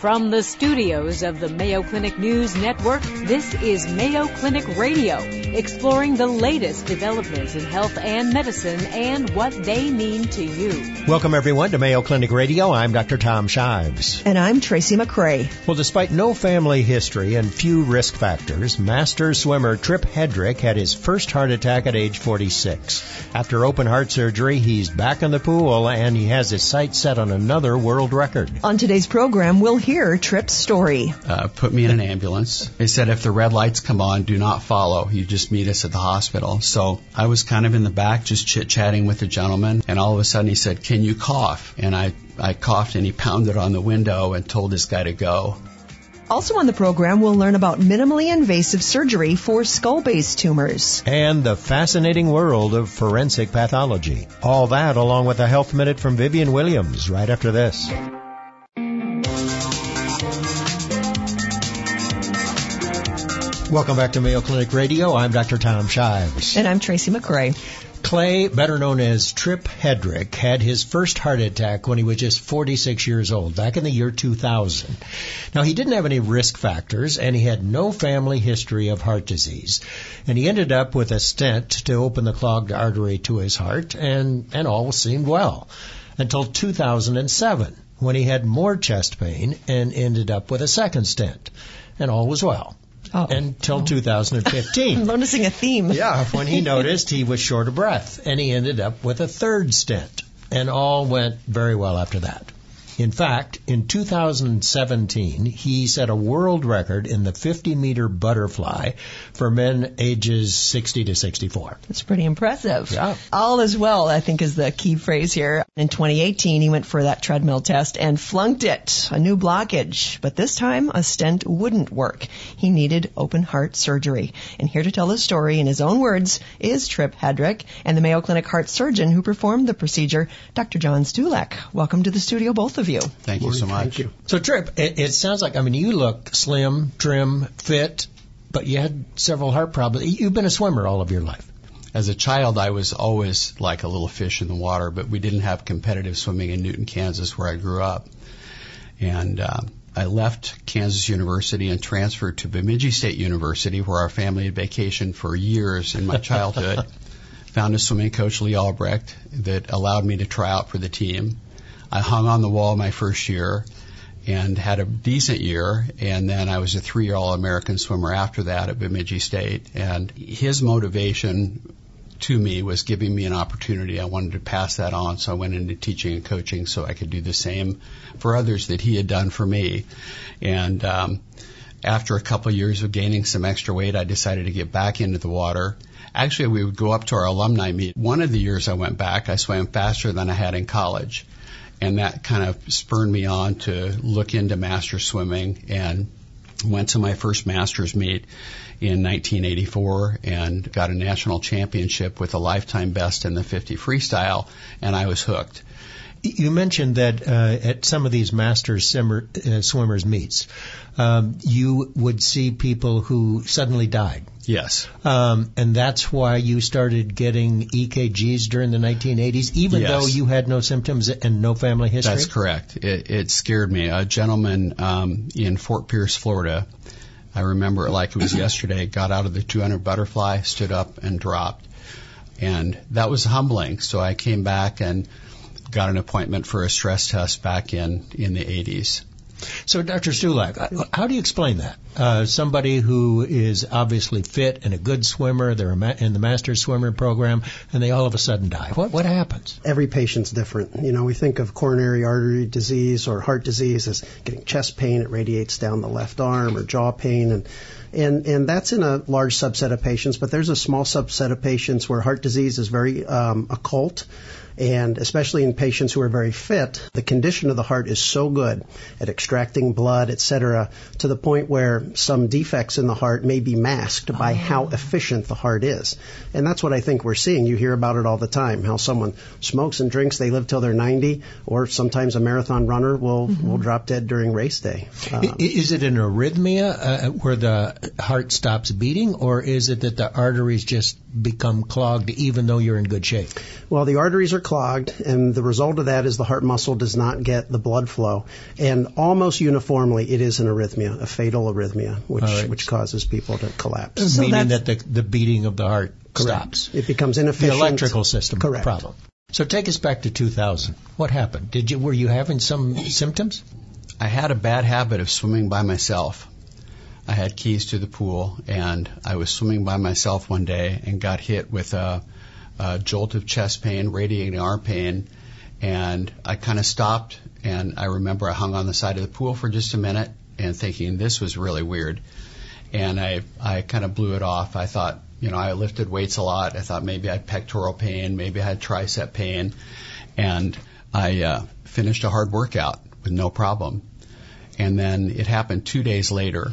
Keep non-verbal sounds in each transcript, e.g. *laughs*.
From the studios of the Mayo Clinic News Network, this is Mayo Clinic Radio, exploring the latest developments in health and medicine and what they mean to you. Welcome everyone to Mayo Clinic Radio. I'm Dr. Tom Shives. And I'm Tracy McCray. Well, despite no family history and few risk factors, master swimmer Trip Hedrick had his first heart attack at age 46. After open heart surgery, he's back in the pool and he has his sights set on another world record. On today's program, we'll hear Trip's story. Uh, put me in an ambulance. They said if the red lights come on, do not follow. You just meet us at the hospital. So I was kind of in the back, just chit chatting with the gentleman, and all of a sudden he said, "Can you cough?" And I I coughed, and he pounded on the window and told this guy to go. Also on the program, we'll learn about minimally invasive surgery for skull-base tumors. And the fascinating world of forensic pathology. All that along with a health minute from Vivian Williams right after this. Welcome back to Mayo Clinic Radio. I'm Dr. Tom Shives. And I'm Tracy McCray. Clay, better known as Trip Hedrick, had his first heart attack when he was just 46 years old, back in the year 2000. Now, he didn't have any risk factors, and he had no family history of heart disease. And he ended up with a stent to open the clogged artery to his heart, and, and all seemed well. Until 2007, when he had more chest pain and ended up with a second stent. And all was well. Oh. Until 2015. *laughs* I'm noticing a theme. Yeah, when he noticed he was short of breath, and he ended up with a third stent, and all went very well after that. In fact, in 2017, he set a world record in the 50 meter butterfly for men ages 60 to 64. That's pretty impressive. Yeah. All is well, I think is the key phrase here. In 2018, he went for that treadmill test and flunked it. A new blockage. But this time, a stent wouldn't work. He needed open heart surgery. And here to tell his story in his own words is Trip Hedrick and the Mayo Clinic heart surgeon who performed the procedure, Dr. John Stulak. Welcome to the studio, both of you. Thank you so much. Thank you. So, Trip, it, it sounds like, I mean, you look slim, trim, fit, but you had several heart problems. You've been a swimmer all of your life. As a child, I was always like a little fish in the water, but we didn't have competitive swimming in Newton, Kansas, where I grew up. And uh, I left Kansas University and transferred to Bemidji State University, where our family had vacationed for years in my childhood. *laughs* Found a swimming coach, Lee Albrecht, that allowed me to try out for the team. I hung on the wall my first year and had a decent year. And then I was a three year All American swimmer after that at Bemidji State. And his motivation to me was giving me an opportunity. I wanted to pass that on. So I went into teaching and coaching so I could do the same for others that he had done for me. And, um, after a couple of years of gaining some extra weight, I decided to get back into the water. Actually, we would go up to our alumni meet. One of the years I went back, I swam faster than I had in college and that kind of spurred me on to look into master swimming and went to my first masters meet in 1984 and got a national championship with a lifetime best in the 50 freestyle and I was hooked. You mentioned that uh, at some of these masters simmer, uh, swimmers meets, um, you would see people who suddenly died. Yes. Um, and that's why you started getting EKGs during the 1980s, even Yes. though you had no symptoms and no family history. That's correct. It, it scared me. A gentleman um, in Fort Pierce, Florida, I remember it like it was yesterday, got out of the 200 butterfly, stood up, and dropped. And that was humbling. So I came back and got an appointment for a stress test back in, in the 80s. So, Dr. Stulak, uh, how do you explain that? Uh, somebody who is obviously fit and a good swimmer, they're in the master swimmer program, and they all of a sudden die. What what happens? every patient's different. You know, we think of coronary artery disease or heart disease as getting chest pain, it radiates down the left arm, or jaw pain, and and and that's in a large subset of patients. But there's a small subset of patients where heart disease is very um, occult. And especially in patients who are very fit, the condition of the heart is so good at extracting blood, et cetera, to the point where some defects in the heart may be masked by how efficient the heart is. And that's what I think we're seeing. You hear about it all the time, how someone smokes and drinks, they live till they're 90, or sometimes a marathon runner will, will drop dead during race day. I- Is it an arrhythmia uh, where the heart stops beating, or is it that the arteries just become clogged even though you're in good shape? Well, the arteries are clogged, and the result of that is the heart muscle does not get the blood flow, and almost uniformly it is an arrhythmia, a fatal arrhythmia, which right. which causes people to collapse. So Meaning that the, the beating of the heart stops. It becomes inefficient. The electrical system Correct. problem. So take us back to 2000. What happened? Did you were you having some symptoms? I had a bad habit of swimming by myself. I had keys to the pool, and I was swimming by myself one day and got hit with a, a jolt of chest pain, radiating arm pain, and I kind of stopped. And I remember I hung on the side of the pool for just a minute and thinking this was really weird. And I I kind of blew it off. I thought, you know, I lifted weights a lot. I thought maybe I had pectoral pain, maybe I had tricep pain, and I uh, finished a hard workout with no problem. And then it happened two days later.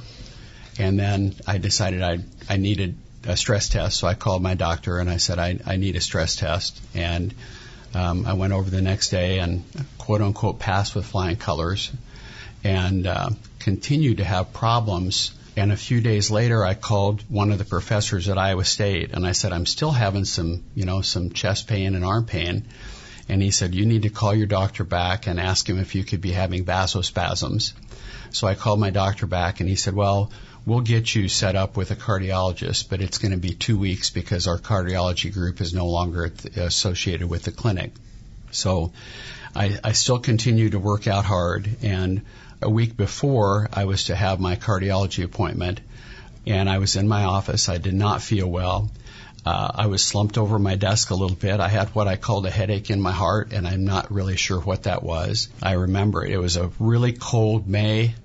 And then I decided I I needed a stress test, so I called my doctor and I said I I need a stress test. And um, I went over the next day and quote unquote passed with flying colors, and uh, continued to have problems. And a few days later, I called one of the professors at Iowa State and I said I'm still having some you know some chest pain and arm pain. And he said, You need to call your doctor back and ask him if you could be having vasospasms. So I called my doctor back and he said, Well, we'll get you set up with a cardiologist, but it's going to be two weeks because our cardiology group is no longer associated with the clinic. So I, I still continue to work out hard. And a week before I was to have my cardiology appointment, and I was in my office. I did not feel well. Uh, I was slumped over my desk a little bit. I had what I called a headache in my heart, and I'm not really sure what that was. I remember it. Was a really cold May.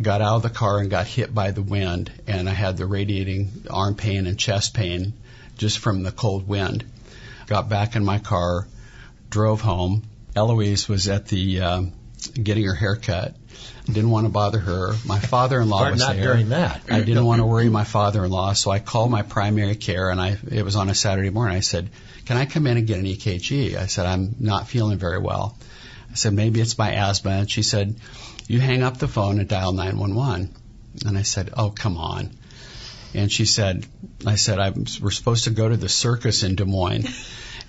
Got out of the car and got hit by the wind, and I had the radiating arm pain and chest pain just from the cold wind. Got back in my car, drove home. Eloise was at the um, getting her hair cut. Didn't want to bother her. My father-in-law was not there. during that. I didn't want to worry my father-in-law, so I called my primary care, and I it was on a Saturday morning. I said, "Can I come in and get an EKG?" I said, "I'm not feeling very well." I said, "Maybe it's my asthma," and she said, "You hang up the phone and dial 911." And I said, "Oh, come on." And she said, "I said I'm, we're supposed to go to the circus in Des Moines."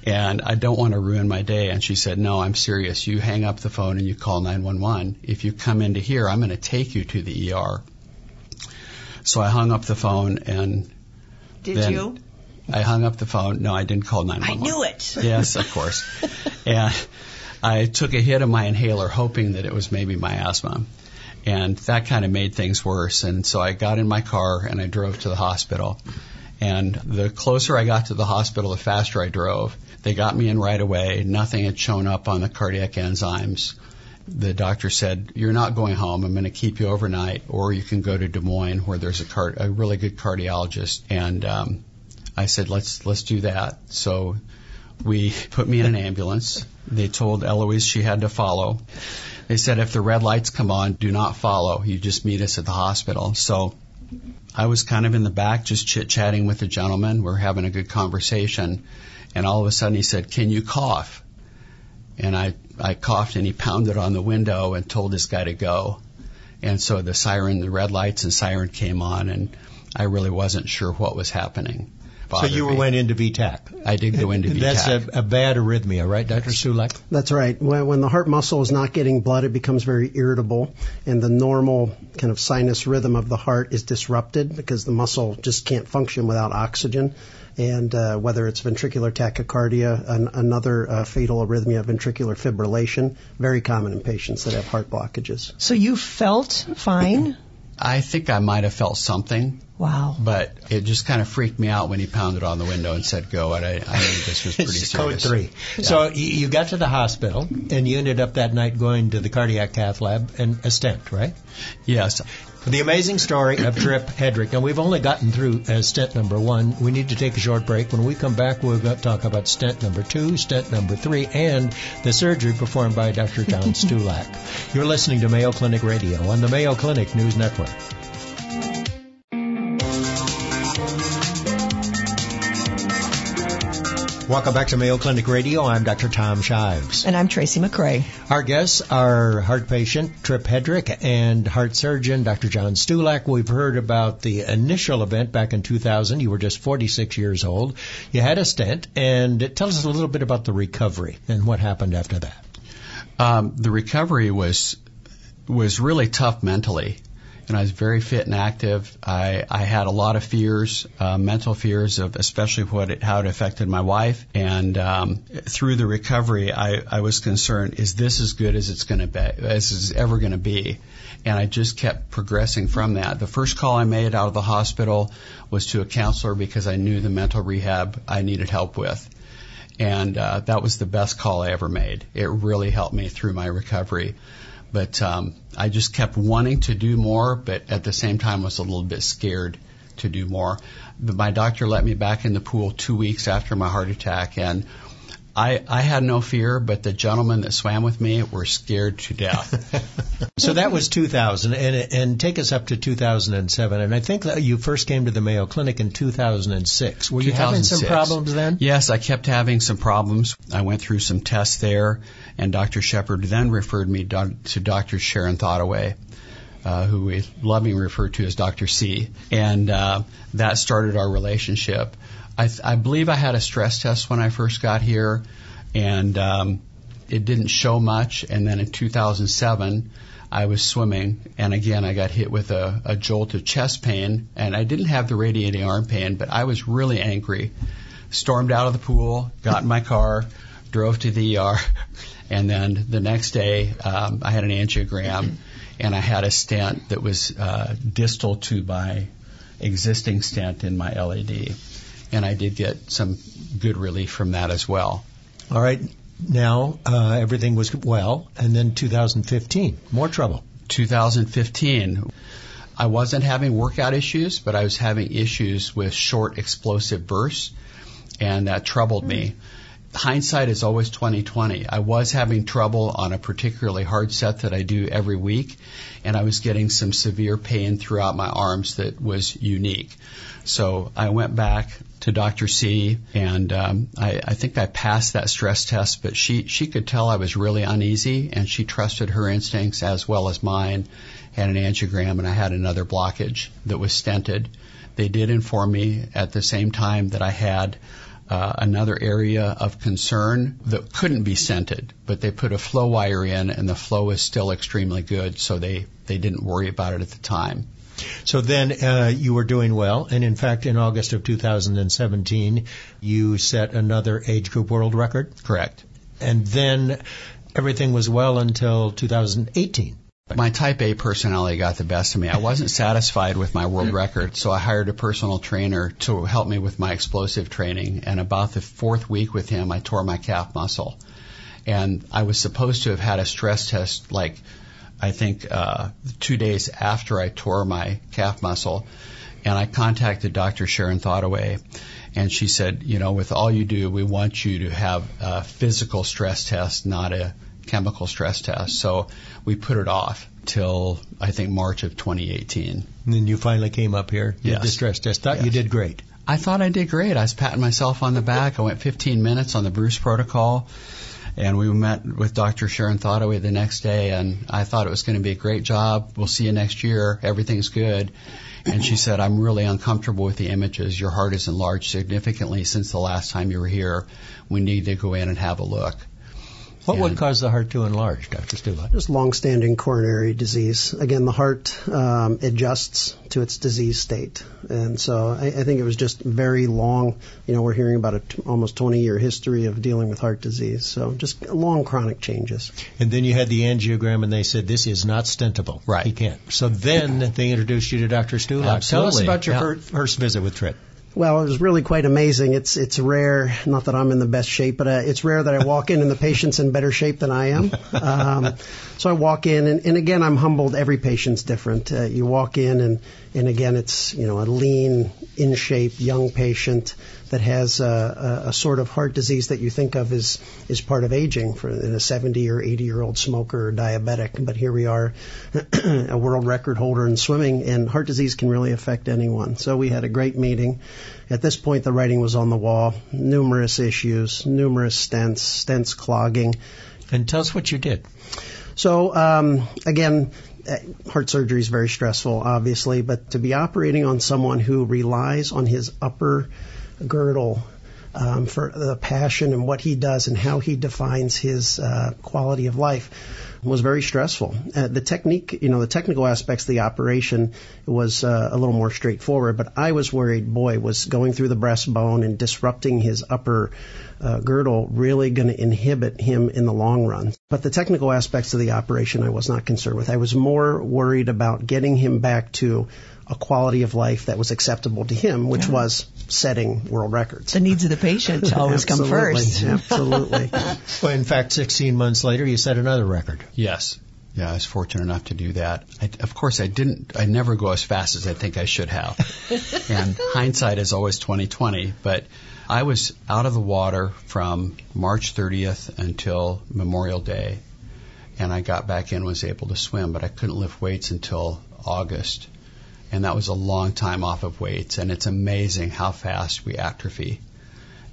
And I don't want to ruin my day. And she said, No, I'm serious. You hang up the phone and you call 911. If you come into here, I'm going to take you to the ER. So I hung up the phone and Did then you? I hung up the phone. No, I didn't call 911. I knew it. Yes, of course. *laughs* and I took a hit of my inhaler, hoping that it was maybe my asthma. And that kind of made things worse. And so I got in my car and I drove to the hospital. And the closer I got to the hospital, the faster I drove. They got me in right away. Nothing had shown up on the cardiac enzymes. The doctor said, "You're not going home. I'm going to keep you overnight, or you can go to Des Moines, where there's a, car- a really good cardiologist." And um, I said, "Let's let's do that." So we *laughs* put me in an ambulance. They told Eloise she had to follow. They said if the red lights come on, do not follow. You just meet us at the hospital. So I was kind of in the back, just chit chatting with the gentleman. We're having a good conversation, and all of a sudden he said, "Can you cough?" And I I coughed, and he pounded on the window and told this guy to go. And so the siren, the red lights and siren came on, and I really wasn't sure what was happening. So you me. went into V-tach. I did go into That's V-tach. a, a bad arrhythmia, right, Dr. Stulak? That's right. When, when the heart muscle is not getting blood, it becomes very irritable, and the normal kind of sinus rhythm of the heart is disrupted because the muscle just can't function without oxygen. And uh, whether it's ventricular tachycardia, an, another uh, fatal arrhythmia, ventricular fibrillation, very common in patients that have heart blockages. So you felt fine? I think I might have felt something, Wow. but it just kind of freaked me out when he pounded on the window and said go. And I, I knew this was pretty It's serious. code three. So y- you got to the hospital, and you ended up that night going to the cardiac cath lab and a stent, right? Yes. The amazing story of Trip Hedrick, and we've only gotten through uh, stent number one. We need to take a short break. When we come back, we'll go talk about stent number two, stent number three, and the surgery performed by Dr. John *laughs* Stulak. You're listening to Mayo Clinic Radio on the Mayo Clinic News Network. Welcome back to Mayo Clinic Radio. I'm Dr. Tom Shives. And I'm Tracy McCray. Our guests are heart patient Trip Hedrick and heart surgeon Dr. John Stulak. We've heard about the initial event back in 2000. You were just 46 years old. You had a stent, and tell us a little bit about the recovery and what happened after that. Um, the recovery was was really tough mentally and I was very fit and active. I, I had a lot of fears, uh, mental fears of especially what it, how it affected my wife. And um, through the recovery, I, I was concerned: is this as good as it's going to be, as it's ever going to be? And I just kept progressing from that. The first call I made out of the hospital was to a counselor because I knew the mental rehab I needed help with. And uh, that was the best call I ever made. It really helped me through my recovery. But um, I just kept wanting to do more, but at the same time was a little bit scared to do more. My doctor let me back in the pool two weeks after my heart attack, and I, I had no fear, but the gentlemen that swam with me were scared to death. *laughs* so that was 2000, and and take us up to 2007. And I think that you first came to the Mayo Clinic in 2006. Were you having some problems then? Yes, I kept having some problems. I went through some tests there, and Dr. Shepard then referred me to Dr. Sharon Thottaway. Uh, who we lovingly refer to as Dr. C. And uh, that started our relationship. I, I believe I had a stress test when I first got here, and um, it didn't show much. And then in 2007, I was swimming, and again I got hit with a, a jolt of chest pain, and I didn't have the radiating arm pain, but I was really angry. Stormed out of the pool, got in my car, drove to the ER, *laughs* and then the next day um, I had an angiogram, and I had a stent that was uh, distal to my existing stent in my LAD and I did get some good relief from that as well. All right. Now uh, everything was well, and then 2015, more trouble. 2015. I wasn't having workout issues, but I was having issues with short explosive bursts, and that troubled me. Hindsight is always 2020. I was having trouble on a particularly hard set that I do every week, and I was getting some severe pain throughout my arms that was unique. So I went back to Dr. C, and um, I, I think I passed that stress test. But she she could tell I was really uneasy, and she trusted her instincts as well as mine. Had an angiogram, and I had another blockage that was stented. They did inform me at the same time that I had uh, another area of concern that couldn't be stented, but they put a flow wire in, and the flow is still extremely good, so they they didn't worry about it at the time. So then uh, you were doing well, and in fact, in August of 2017, you set another age group world record. Correct. And then everything was well until 2018. My type A personality got the best of me. I wasn't satisfied with my world record, so I hired a personal trainer to help me with my explosive training. And about the fourth week with him, I tore my calf muscle. And I was supposed to have had a stress test like I think uh, two days after I tore my calf muscle, and I contacted Dr. Sharon Thottaway, and she said, you know, with all you do, we want you to have a physical stress test, not a chemical stress test. So we put it off till I think March of 2018. And then you finally came up here, did yes. the stress test. Thought yes. you did great. I thought I did great. I was patting myself on the back. I went 15 minutes on the Bruce protocol. And we met with Dr. Sharon Thottaway the next day, and I thought it was going to be a great job. We'll see you next year. Everything's good. And she said, I'm really uncomfortable with the images. Your heart is enlarged significantly since the last time you were here. We need to go in and have a look. What would cause the heart to enlarge, Dr. Stulak? Just long-standing coronary disease. Again, the heart um, adjusts to its disease state, and so I, I, think it was just very long. You know, we're hearing about a t- almost 20-year history of dealing with heart disease, so just long chronic changes. And then you had the angiogram, and they said this is not stentable. Right. He can't. So then they introduced you to Dr. Stulak. Tell us about your yeah. first visit with Trip. Well, it was really quite amazing. It's it's rare, not that I'm in the best shape, but uh, it's rare that I walk in and the patient's in better shape than I am. Um, so I walk in, and, and again, I'm humbled. Every patient's different. Uh, you walk in, and and again, it's you know a lean, in shape, young patient, that has a, a, a sort of heart disease that you think of as is part of aging for in a 70 or 80 year old smoker or diabetic. But here we are, *clears throat* a world record holder in swimming, and heart disease can really affect anyone. So we had a great meeting. At this point, the writing was on the wall. Numerous issues, numerous stents, stents clogging. And tell us what you did. So um, again, uh, heart surgery is very stressful, obviously, but to be operating on someone who relies on his upper girdle um, for the passion and what he does and how he defines his uh, quality of life was very stressful. Uh, the technique, you know, the technical aspects of the operation was uh, a little more straightforward, but I was worried, boy, was going through the breastbone and disrupting his upper uh, girdle really going to inhibit him in the long run. But the technical aspects of the operation I was not concerned with. I was more worried about getting him back to a quality of life that was acceptable to him, which yeah. was setting world records. The needs of the patient always come *laughs* first. Absolutely. *laughs* well, in fact, 16 months later, you set another record. Yes. Yeah, I was fortunate enough to do that. I, of course, I didn't. I never go as fast as I think I should have. *laughs* and hindsight is always 2020. But I was out of the water from March 30th until Memorial Day, and I got back in, was able to swim, but I couldn't lift weights until August and that was a long time off of weights. And it's amazing how fast we atrophy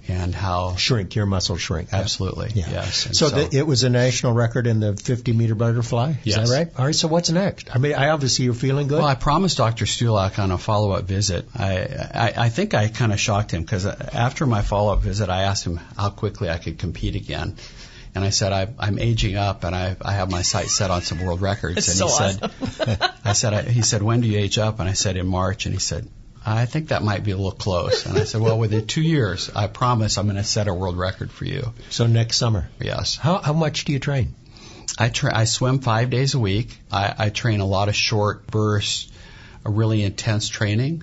and how shrink your muscles shrink. Absolutely, yeah. yes. So, so the, it was a national record in the 50 meter butterfly. Is yes. that right? All right. So what's next? I mean, I obviously you're feeling good. Well, I promised Dr. Stulak on a follow up visit. I I, I think I kind of shocked him because after my follow up visit, I asked him how quickly I could compete again. And I said, I, I'm aging up and I, I have my sights set on some world records. It's and so he awesome. said, *laughs* I said, I, he said, when do you age up? And I said, in March. And he said, I think that might be a little close. And I said, well, within two years, I promise I'm going to set a world record for you. So next summer? Yes. How, how much do you train? I, tra- I swim five days a week. I, I train a lot of short bursts, a really intense training.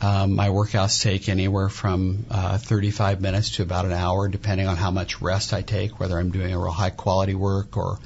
Um, my workouts take anywhere from uh, 35 minutes to about an hour, depending on how much rest I take, whether I'm doing a real high quality work or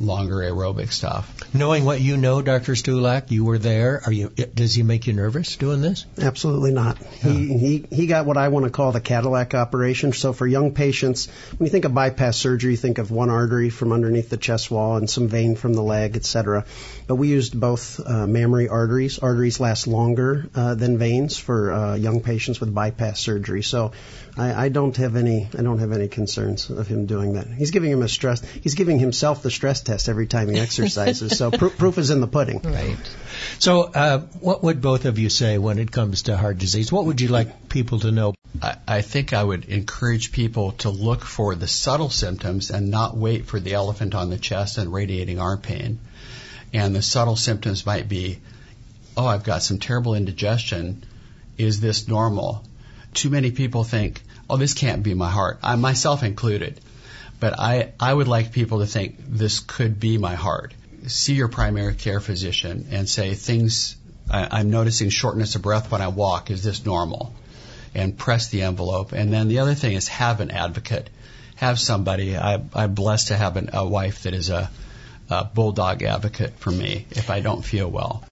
longer aerobic stuff. Knowing what you know, Dr. Stulak, you were there. Are you? Does he make you nervous doing this? Absolutely not. He he he got what I want to call the Cadillac operation. So for young patients, when you think of bypass surgery, you think of one artery from underneath the chest wall and some vein from the leg, etc. But we used both uh, mammary arteries. Arteries last longer uh, than veins for uh, young patients with bypass surgery. So I, I don't have any I don't have any concerns of him doing that. He's giving him a stress. He's giving himself the stress test every time he exercises. so *laughs* pr- proof is in the pudding. Right. So, uh, what would both of you say when it comes to heart disease? What would you like people to know? I, I think I would encourage people to look for the subtle symptoms and not wait for the elephant on the chest and radiating arm pain. And the subtle symptoms might be, oh, I've got some terrible indigestion. Is this normal? Too many people think, oh, this can't be my heart. I myself included. But I, I would like people to think this could be my heart. See your primary care physician and say things, I, I'm noticing shortness of breath when I walk. Is this normal? And press the envelope. And then the other thing is have an advocate. Have somebody. I, I'm blessed to have an, a wife that is a, a bulldog advocate for me if I don't feel well.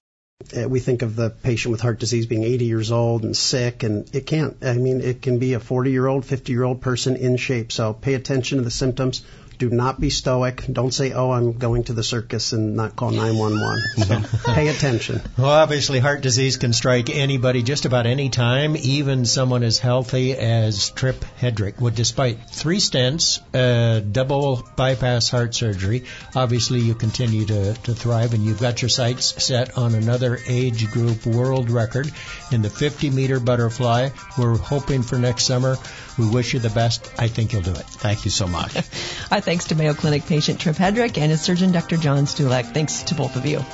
Uh, we think of the patient with heart disease being 80 years old and sick, and it can't. I mean, it can be a 40 year old, 50 year old person in shape. So pay attention to the symptoms. Do not be stoic. Don't say, "Oh, I'm going to the circus," and not call 911. So *laughs* pay attention. Well, obviously, heart disease can strike anybody just about any time, even someone as healthy as Trip Hedrick. Well, despite three stents, uh, double bypass heart surgery, obviously you continue to, to thrive, and you've got your sights set on another age group world record in the 50 meter butterfly. We're hoping for next summer. We wish you the best. I think you'll do it. Thank you so much. *laughs* Our thanks to Mayo Clinic patient Trip Hedrick and his surgeon Dr. John Stulak. Thanks to both of you.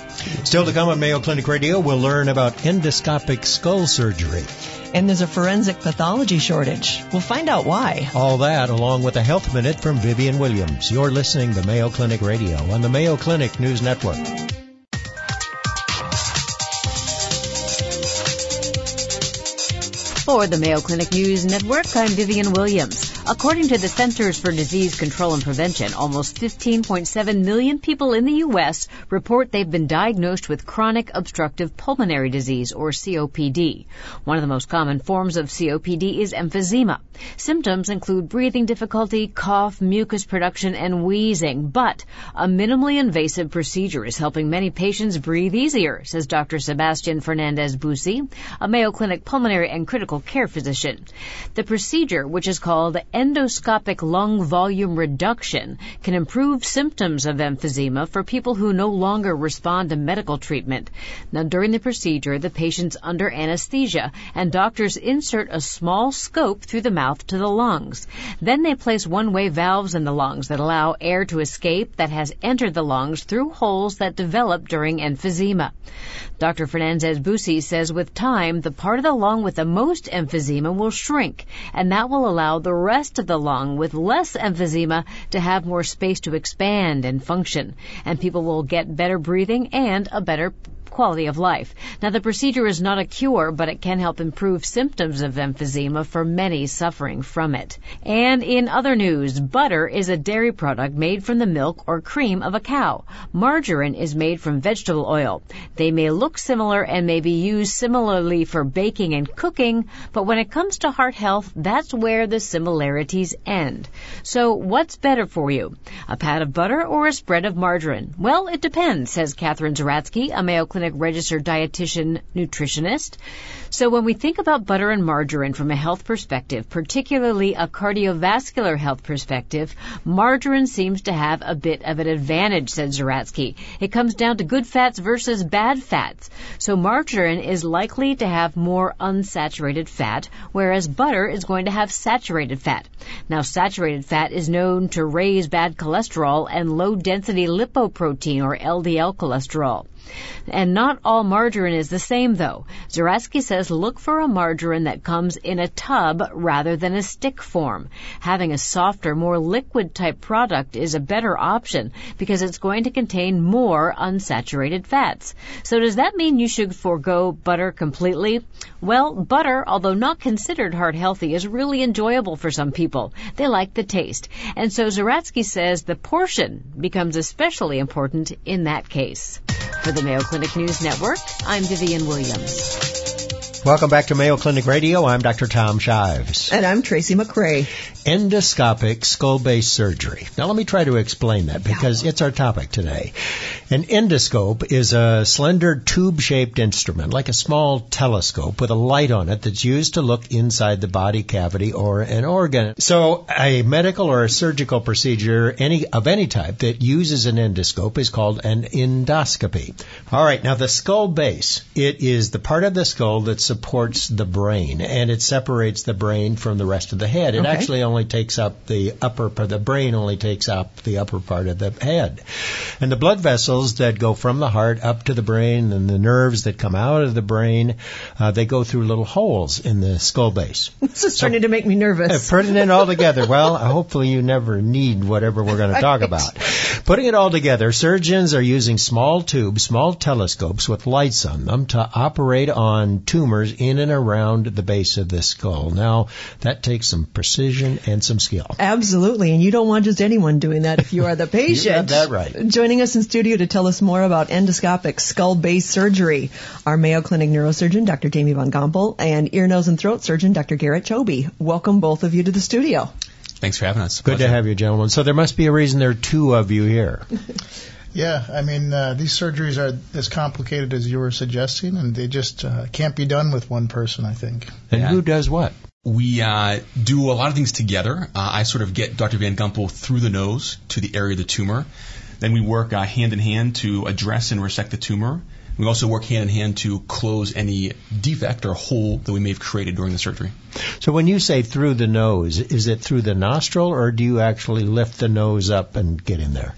Still to come on Mayo Clinic Radio, we'll learn about endoscopic skull surgery. And there's a forensic pathology shortage. We'll find out why. All that along with a health minute from Vivian Williams. You're listening to Mayo Clinic Radio on the Mayo Clinic News Network. For the Mayo Clinic News Network, I'm Vivian Williams. According to the Centers for Disease Control and Prevention, almost 15.7 million people in the U.S. report they've been diagnosed with chronic obstructive pulmonary disease, or COPD. One of the most common forms of COPD is emphysema. Symptoms include breathing difficulty, cough, mucus production, and wheezing, but a minimally invasive procedure is helping many patients breathe easier, says Dr. Sebastian Fernandez Bussy, a Mayo Clinic pulmonary and critical care physician. The procedure, which is called endoscopic lung volume reduction can improve symptoms of emphysema for people who no longer respond to medical treatment. Now, during the procedure, the patient's under anesthesia and doctors insert a small scope through the mouth to the lungs. Then they place one-way valves in the lungs that allow air to escape that has entered the lungs through holes that develop during emphysema. Dr. Fernandez Bussy says with time, the part of the lung with the most emphysema will shrink, and that will allow the rest of the lung with less emphysema to have more space to expand and function, and people will get better breathing and a better quality of life. Now, the procedure is not a cure, but it can help improve symptoms of emphysema for many suffering from it. And in other news, butter is a dairy product made from the milk or cream of a cow. Margarine is made from vegetable oil. They may look similar and may be used similarly for baking and cooking, but when it comes to heart health, that's where the similarities end. So what's better for you? A pat of butter or a spread of margarine? Well, it depends, says Katherine Zeratsky, a Mayo Clinic registered dietitian nutritionist. So when we think about butter and margarine from a health perspective, particularly a cardiovascular health perspective, margarine seems to have a bit of an advantage, said Zeratsky. It comes down to good fats versus bad fats. So margarine is likely to have more unsaturated fat, whereas butter is going to have saturated fat. Now saturated fat is known to raise bad cholesterol and low density lipoprotein or LDL cholesterol. And not all margarine is the same though. Zeratsky says look for a margarine that comes in a tub rather than a stick form. Having a softer, more liquid type product is a better option because it's going to contain more unsaturated fats. So does that mean you should forego butter completely? Well, butter, although not considered heart healthy, is really enjoyable for some people. They like the taste. And so Zeratsky says the portion becomes especially important in that case. For the Mayo Clinic News Network, I'm Vivian Williams. Welcome back to Mayo Clinic Radio. I'm Dr. Tom Shives. And I'm Tracy McCray. Endoscopic skull base surgery. Now let me try to explain that because it's our topic today. An endoscope is a slender tube shaped instrument, like a small telescope with a light on it that's used to look inside the body cavity or an organ. So a medical or a surgical procedure any of any type that uses an endoscope is called an endoscopy. All right, now the skull base, it is the part of the skull that supports the brain and it separates the brain from the rest of the head. It Okay. actually only takes up the upper part, the brain only takes up the upper part of the head. And the blood vessels that go from the heart up to the brain and the nerves that come out of the brain, uh, they go through little holes in the skull base. *laughs* This is starting to make me Uh, nervous. Putting it all together. Well, hopefully you never need whatever we're going to talk Right. about. Putting it all together, surgeons are using small tubes, small telescopes with lights on them to operate on tumors in and around the base of the skull. Now, that takes some precision and some skill. Absolutely, and you don't want just anyone doing that if you are the *laughs* patient. that right. Joining us in studio to tell us more about endoscopic skull base surgery, our Mayo Clinic neurosurgeon, Dr. Jamie Van Gompel, and ear, nose, and throat surgeon, Dr. Garret Choby. Welcome both of you to the studio. Thanks for having us. Good to have you, gentlemen. So there must be a reason there are two of you here. *laughs* Yeah, I mean, uh, these surgeries are as complicated as you were suggesting, and they just uh, can't be done with one person, I think. And Yeah. who does what? We uh, do a lot of things together. Uh, I sort of get Dr. Van Gompel through the nose to the area of the tumor. Then we work uh, hand in hand to address and resect the tumor. We also work hand in hand to close any defect or hole that we may have created during the surgery. So when you say through the nose, is it through the nostril or do you actually lift the nose up and get in there?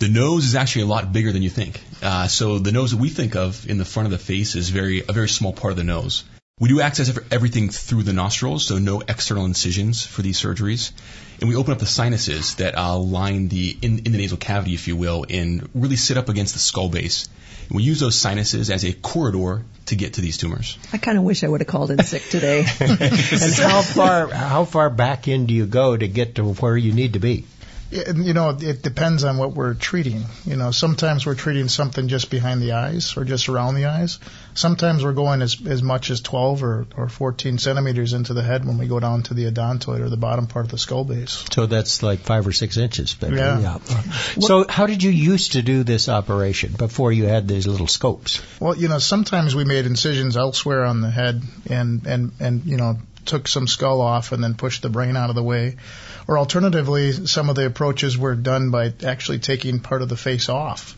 The nose is actually a lot bigger than you think. Uh, so the nose that we think of in the front of the face is very a very small part of the nose. We do access everything through the nostrils, so no external incisions for these surgeries, and we open up the sinuses that uh, line the in, in the nasal cavity, if you will, and really sit up against the skull base And we use those sinuses as a corridor to get to these tumors. I kind of wish I would have called in sick today. *laughs* and how far how far back in do you go to get to where you need to be? You know, it depends on what we're treating. You know, sometimes we're treating something just behind the eyes or just around the eyes. Sometimes we're going as as much as 12 or, or 14 centimeters into the head when we go down to the odontoid or the bottom part of the skull base. So that's like five or six inches. Yeah. yeah. So how did you used to do this operation before you had these little scopes? Well, you know, sometimes we made incisions elsewhere on the head and and and you know took some skull off and then pushed the brain out of the way. Or alternatively, some of the approaches were done by actually taking part of the face off.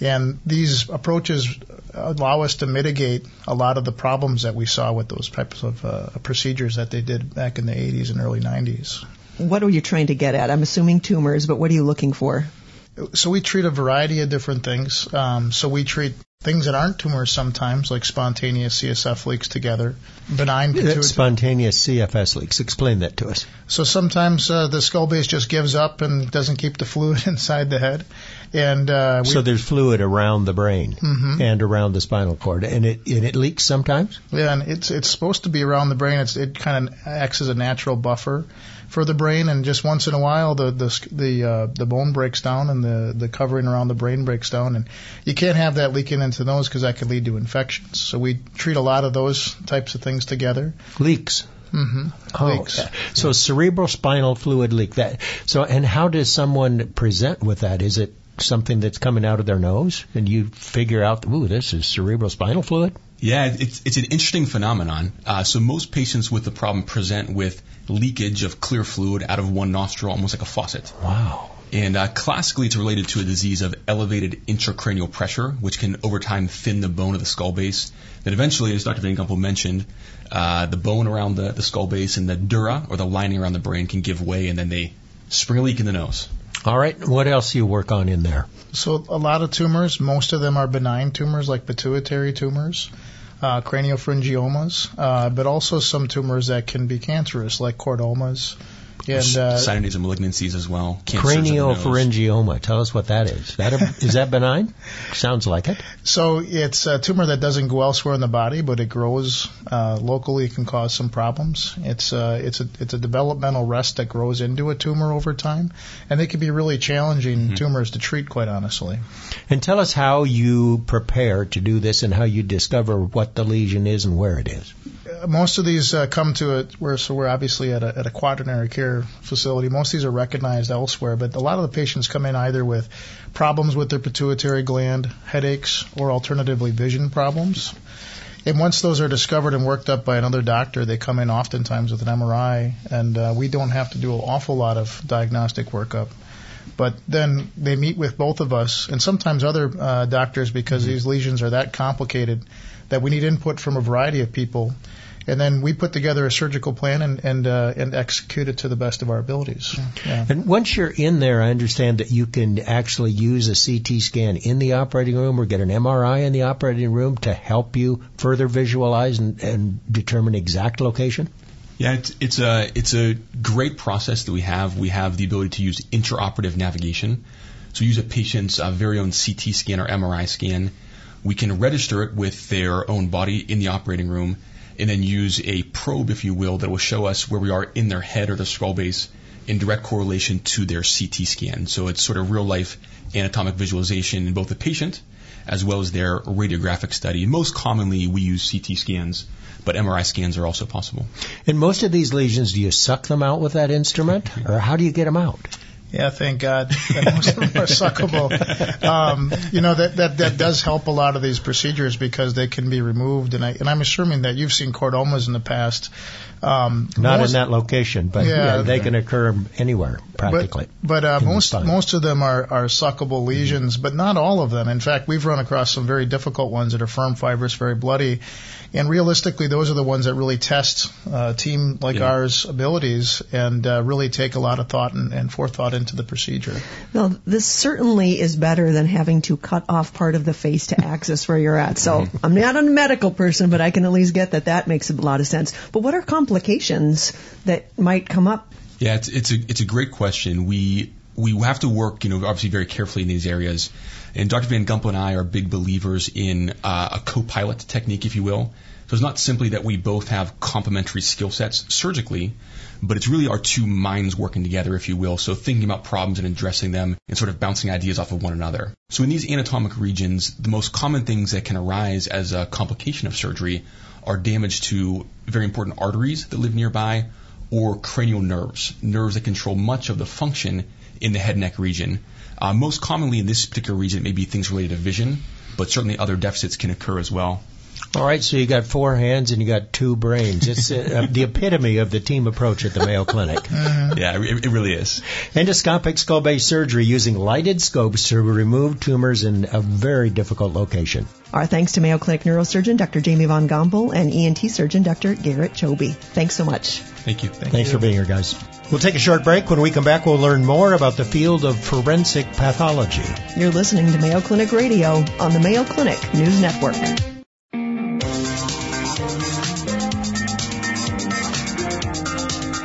And these approaches allow us to mitigate a lot of the problems that we saw with those types of uh, procedures that they did back in the 80s and early 90s. what are you trying to get at? I'm assuming tumors, but what are you looking for? So we treat a variety of different things. Um, so we treat things that aren't tumors sometimes, like spontaneous CSF leaks together, benign pituitary. Spontaneous CFS leaks. Explain that to us. So sometimes uh, the skull base just gives up and doesn't keep the *laughs* fluid inside the head, and uh, So there's fluid around the brain Mhm. and around the spinal cord, and it and it leaks sometimes. yeah, and it's it's supposed to be around the brain. It's, it kind of acts as a natural buffer for the brain, and just once in a while the the the uh, the bone breaks down and the the covering around the brain breaks down, and you can't have that leaking into the nose because that could lead to infections. So we treat a lot of those types of things together. Leaks. hmm Oh, Leaks. So cerebral spinal fluid leak. That. So and how does someone present with that? Is it something that's coming out of their nose, and you figure out, ooh, this is cerebral spinal fluid? Yeah, it's, it's an interesting phenomenon. Uh, so most patients with the problem present with leakage of clear fluid out of one nostril, almost like a faucet. Wow. And uh, classically, it's related to a disease of elevated intracranial pressure, which can over time thin the bone of the skull base. Then eventually, as Dr. Van Gompel mentioned, uh, the bone around the, the skull base and the dura, or the lining around the brain, can give way, and then they spring a leak in the nose. All right. What else do you work on in there? So a lot of tumors, most of them are benign tumors like pituitary tumors, uh, craniopharyngiomas, uh, but also some tumors that can be cancerous like chordomas. And uh, Sinus and malignancies as well. cancers of. Craniopharyngioma. Tell us what that is. That a, is that benign? Sounds like it. so it's a tumor that doesn't go elsewhere in the body, but it grows uh, locally. It can cause some problems. It's uh, it's a it's a developmental rest that grows into a tumor over time, and they can be really challenging tumors to treat. Quite honestly. And tell us how you prepare to do this and how you discover what the lesion is and where it is. Uh, most of these uh, come to it. We're so we're obviously at a, at a quaternary care facility. Most of these are recognized elsewhere, but a lot of the patients come in either with problems with their pituitary gland, headaches, or alternatively vision problems. And once those are discovered and worked up by another doctor, they come in oftentimes with an MRI, and uh, we don't have to do an awful lot of diagnostic workup. But then they meet with both of us and sometimes other uh, doctors because these lesions are that complicated that we need input from a variety of people. And then we put together a surgical plan and and, uh, and execute it to the best of our abilities. Yeah. And once you're in there, I understand that you can actually use a CT scan in the operating room or get an MRI in the operating room to help you further visualize and, and determine exact location. Yeah, it's, it's a it's a great process that we have. We have the ability to use intraoperative navigation. So use a patient's uh, very own CT scan or MRI scan. We can register it with their own body in the operating room, and then use a probe, if you will, that will show us where we are in their head or their skull base in direct correlation to their CT scan. So it's sort of real life anatomic visualization in both the patient as well as their radiographic study. Most commonly, we use CT scans, but MRI scans are also possible. In most of these lesions, do you suck them out with that instrument, or how do you get them out? Yeah, thank God. *laughs* that most of them are suckable. Um, you know that, that that does help a lot of these procedures because they can be removed, and I and I'm assuming that you've seen chordomas in the past. Um, Not most- in that location, but Yeah. yeah, they can occur anywhere practically. But, but uh, most most of them are, are suckable lesions, but not all of them. In fact, we've run across some very difficult ones that are firm fibrous, very bloody, and realistically, those are the ones that really test uh, a team like Yeah. ours' abilities and uh, really take a lot of thought and, and forethought into the procedure. Well, this certainly is better than having to cut off part of the face to access where you're at. So I'm not a medical person, but I can at least get that that makes a lot of sense. But what are complications that might come up? Yeah, it's it's a it's a great question. We we have to work, you know, obviously very carefully in these areas. And Dr. Van Gompel and I are big believers in uh, a co-pilot technique, if you will. So it's not simply that we both have complementary skill sets surgically, but it's really our two minds working together, if you will. So thinking about problems and addressing them and sort of bouncing ideas off of one another. So in these anatomic regions, the most common things that can arise as a complication of surgery are damage to very important arteries that live nearby or cranial nerves, nerves that control much of the function in the head and neck region. Uh, most commonly in this particular region, it may be things related to vision, but certainly other deficits can occur as well. All right, so you got four hands and you got two brains. It's uh, the epitome of the team approach at the Mayo Clinic. *laughs* Yeah, it, it really is. Endoscopic skull-base surgery using lighted scopes to remove tumors in a very difficult location. Our thanks to Mayo Clinic neurosurgeon Dr. Jamie Van Gompel and ENT surgeon Dr. Garret Choby. Thanks so much. Thank you. Thank Thanks for being here, guys. We'll take a short break. When we come back, we'll learn more about the field of forensic pathology. You're listening to Mayo Clinic Radio on the Mayo Clinic News Network.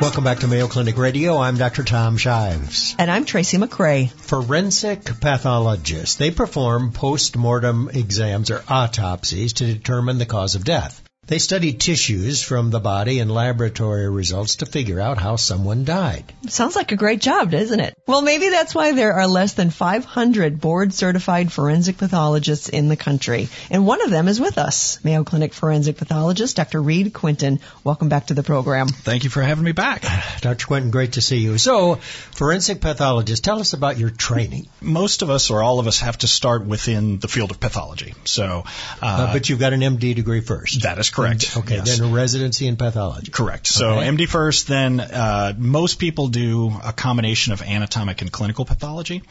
Welcome back to Mayo Clinic Radio. I'm Dr. Tom Shives. And I'm Tracy McCray. Forensic pathologists. They perform post-mortem exams or autopsies to determine the cause of death. They study tissues from the body and laboratory results to figure out how someone died. Sounds like a great job, doesn't it? Well, maybe that's why there are less than 500 board certified forensic pathologists in the country. And one of them is with us, Mayo Clinic forensic pathologist Dr. Reade Quinton. Welcome back to the program. Thank you for having me back. *sighs* Dr. Quinton, great to see you. So, forensic pathologist, tell us about your training. Most of us or all of us have to start within the field of pathology. So, uh, Uh, but you've got an MD degree first. that is correct. Okay, Yes. then a residency in pathology. Correct. So Okay. MD first, then uh, most people do a combination of anatomic and clinical pathology,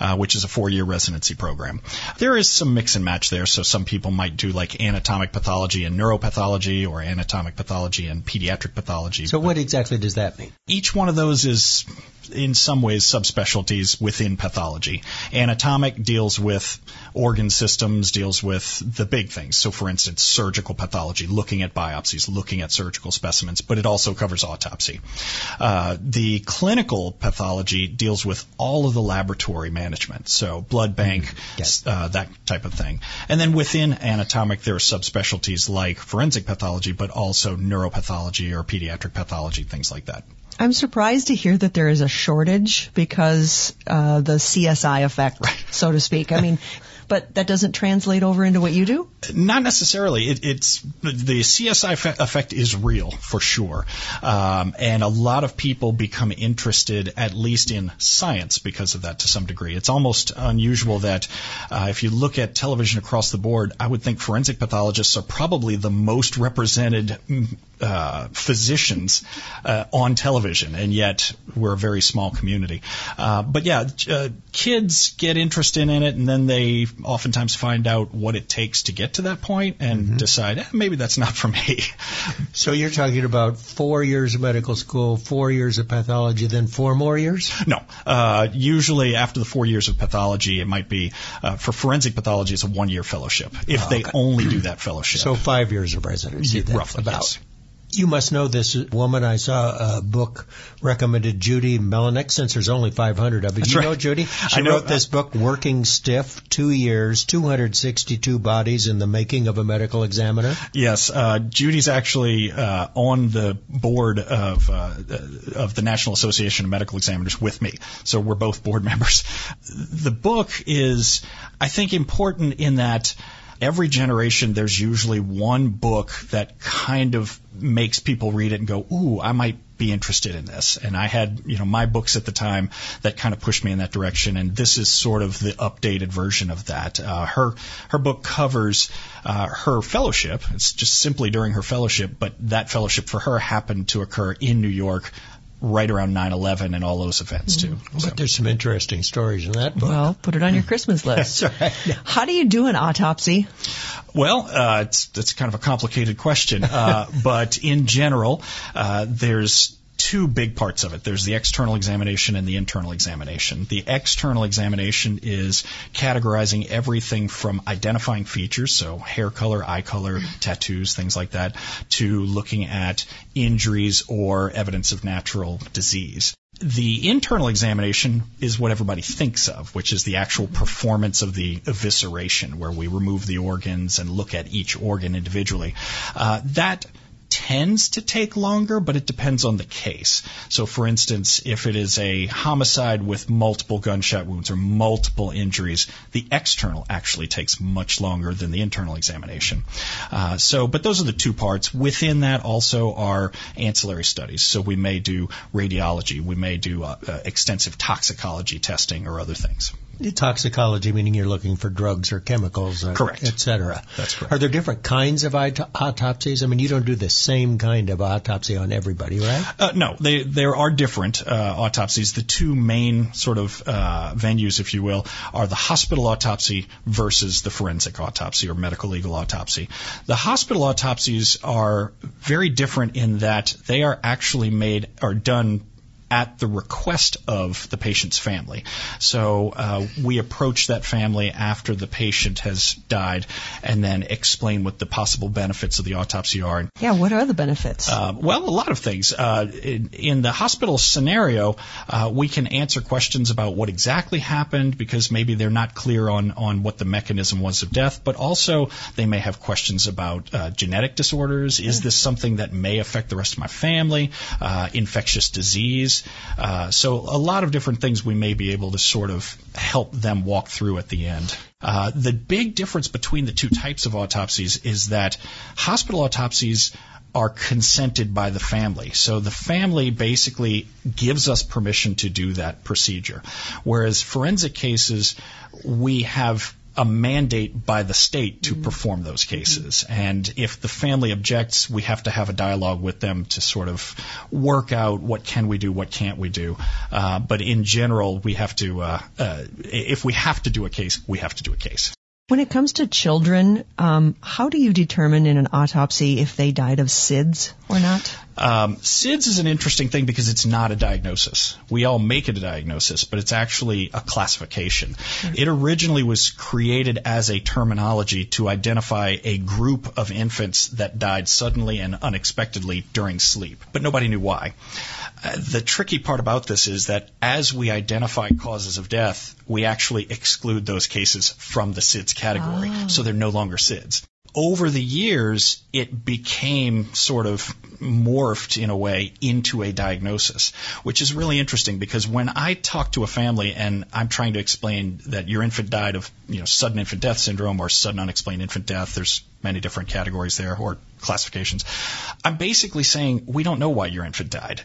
uh, which is a four-year residency program. There is some mix and match there. So some people might do like anatomic pathology and neuropathology, or anatomic pathology and pediatric pathology. So what exactly does that mean? each one of those is in some ways subspecialties within pathology. Anatomic deals with organ systems, deals with the big things. So for instance, surgical pathology, looking at biopsies, looking at surgical specimens, but it also covers autopsy. Uh, the clinical pathology deals with all of the laboratory management. So blood bank, Yes. uh, that type of thing. And then within anatomic, there are subspecialties like forensic pathology, but also neuropathology or pediatric pathology, things like that. I'm surprised to hear that there is a shortage because uh, the CSI effect, so to speak. I mean, *laughs* but that doesn't translate over into what you do. Not necessarily. It, it's the CSI fe- effect is real for sure, um, and a lot of people become interested, at least in science, because of that to some degree. It's almost unusual that uh, if you look at television across the board, I would think forensic pathologists are probably the most represented mm, uh, physicians uh, on television, and yet we're a very small community. Uh, but yeah, uh, kids get interested in it, and then they oftentimes find out what it takes to get to that point and decide eh, maybe that's not for me. *laughs* So you're talking about four years of medical school, four years of pathology, then four more years? no, uh, usually after the four years of pathology, it might be uh, for forensic pathology, it's a one-year fellowship if they only do that fellowship. So five years of residency. Yeah, roughly, about. yes. You must know this woman. I saw a book recommended, Judy Melinek, since there's only 500 of it. That's you right. know Judy? She I know- wrote this book, Working Stiff, two years, 262 bodies in the making of a medical examiner. Yes, uh, Judy's actually uh, on the board of uh, of the National Association of Medical Examiners with me, so we're both board members. The book is, I think, important in that every generation there's usually one book that kind of makes people read it and go, "Ooh, I might." be interested in this and I had you know my books at the time that kind of pushed me in that direction and this is sort of the updated version of that uh, her her book covers uh, her fellowship it's just simply during her fellowship but that fellowship for her happened to occur in New York right around 9/11 and all those events too So- But there's some interesting stories in that book. Well, put it on your Christmas *laughs* list. That's right. How do you do an autopsy? Well, uh, it's it's kind of a complicated question, uh, *laughs* but in general, uh, there's two big parts of it. There's the external examination and the internal examination. The external examination is categorizing everything from identifying features, so hair color, eye color, tattoos, things like that, to looking at injuries or evidence of natural disease. the internal examination is what everybody thinks of, which is the actual performance of the evisceration, where we remove the organs and look at each organ individually. Uh, that tends to take longer, but it depends on the case. So, for instance, if it is a homicide with multiple gunshot wounds or multiple injuries, the external actually takes much longer than the internal examination. Uh, so, but those are the two parts. Within that also are ancillary studies. So we may do radiology, we may do uh, uh, extensive toxicology testing or other things. Toxicology, meaning you're looking for drugs or chemicals, or, correct, et cetera. That's correct. Are there different kinds of autopsies? I mean, you don't do the same kind of autopsy on everybody, right? Uh, no, they, there are different uh, autopsies. The two main sort of uh, venues, if you will, are the hospital autopsy versus the forensic autopsy or medical legal autopsy. The hospital autopsies are very different in that they are actually made or done at the request of the patient's family. So uh, we approach that family after the patient has died and then explain what the possible benefits of the autopsy are. Yeah, what are the benefits? Uh, well, a lot of things. Uh, in, in, the hospital scenario, uh, we can answer questions about what exactly happened because maybe they're not clear on, on what the mechanism was of death, but also they may have questions about uh, genetic disorders. Is this something that may affect the rest of my family? Uh, infectious disease? Uh, so a lot of different things we may be able to sort of help them walk through at the end. Uh, the big difference between the two types of autopsies is that hospital autopsies are consented by the family. So the family basically gives us permission to do that procedure. Whereas forensic cases, we have a mandate by the state to mm-hmm. perform those cases. Mm-hmm. And if the family objects, we have to have a dialogue with them to sort of work out what can we do, what can't we do. Uh, but in general, we have to, uh, uh, if we have to do a case, we have to do a case. When it comes to children, um, how do you determine in an autopsy if they died of SIDS or not? Um, SIDS is an interesting thing because it's not a diagnosis. We all make it a diagnosis, but it's actually a classification. Mm-hmm. It originally was created as a terminology to identify a group of infants that died suddenly and unexpectedly during sleep, but nobody knew why. Uh, the tricky part about this is that as we identify causes of death, we actually exclude those cases from the SIDS category. Oh. So they're no longer SIDS. Over the years, it became sort of morphed in a way into a diagnosis, which is really interesting because when I talk to a family and I'm trying to explain that your infant died of, you know, sudden infant death syndrome or sudden unexplained infant death, there's many different categories there or classifications. I'm basically saying we don't know why your infant died.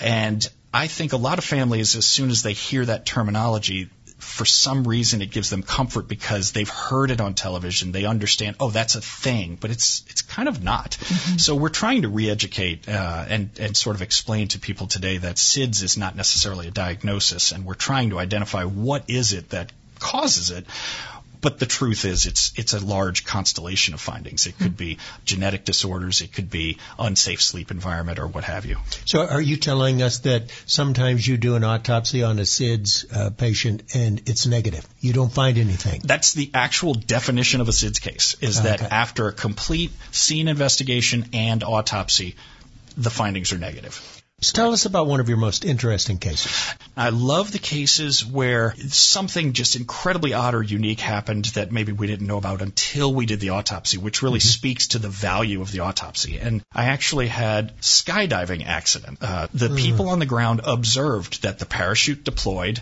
And I think a lot of families, as soon as they hear that terminology, for some reason it gives them comfort because they've heard it on television. They understand, oh, that's a thing, but it's it's kind of not. Mm-hmm. So we're trying to re-educate uh, and and sort of explain to people today that SIDS is not necessarily a diagnosis, and we're trying to identify what is it that causes it but the truth is, it's it's a large constellation of findings. It could be genetic disorders, it could be unsafe sleep environment, or what have you. So, are you telling us that sometimes you do an autopsy on a SIDS uh, patient and it's negative? You don't find anything. That's the actual definition of a SIDS case. Is okay. that after a complete scene investigation and autopsy, the findings are negative. Tell us about one of your most interesting cases. I love the cases where something just incredibly odd or unique happened that maybe we didn't know about until we did the autopsy, which really mm-hmm. speaks to the value of the autopsy. And I actually had skydiving accident. Uh, the mm. people on the ground observed that the parachute deployed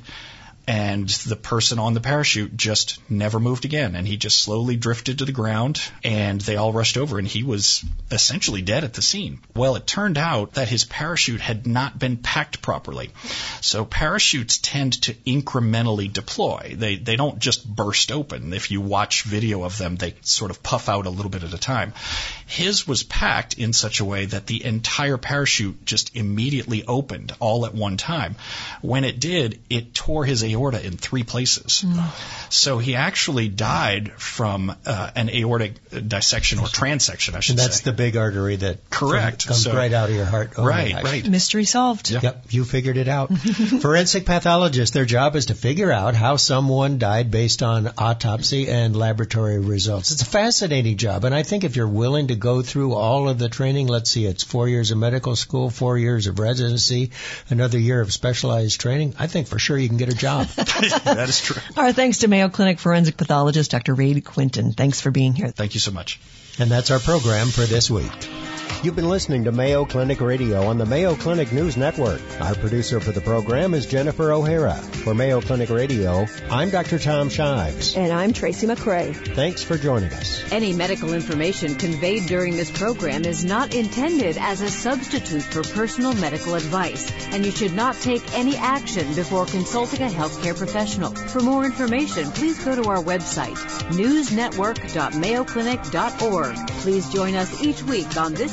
and the person on the parachute just never moved again and he just slowly drifted to the ground and they all rushed over and he was essentially dead at the scene. Well, it turned out that his parachute had not been packed properly. So parachutes tend to incrementally deploy. They they don't just burst open. If you watch video of them, they sort of puff out a little bit at a time. His was packed in such a way that the entire parachute just immediately opened all at one time. When it did, it tore his aorta aorta in three places. So he actually died from uh, an aortic dissection or transection, I should And that's say. the big artery that Correct. comes So- right out of your heart. Oh right, gosh. right. Mystery solved. Yeah. Yep, you figured it out. *laughs* Forensic pathologists, their job is to figure out how someone died based on autopsy and laboratory results. It's a fascinating job, and I think if you're willing to go through all of the training, let's see, it's four years of medical school, four years of residency, another year of specialized training, I think for sure you can get a job. *laughs* that is true. Our thanks to Mayo Clinic forensic pathologist Dr. Reade Quinton. Thanks for being here. Thank you so much. And that's our program for this week. You've been listening to Mayo Clinic Radio on the Mayo Clinic News Network. Our producer for the program is Jennifer O'Hara. For Mayo Clinic Radio, I'm Dr. Tom Shives. And I'm Tracy McCray. Thanks for joining us. Any medical information conveyed during this program is not intended as a substitute for personal medical advice, and you should not take any action before consulting a healthcare professional. For more information, please go to our website, newsnetwork.mayoclinic.org. Please join us each week on this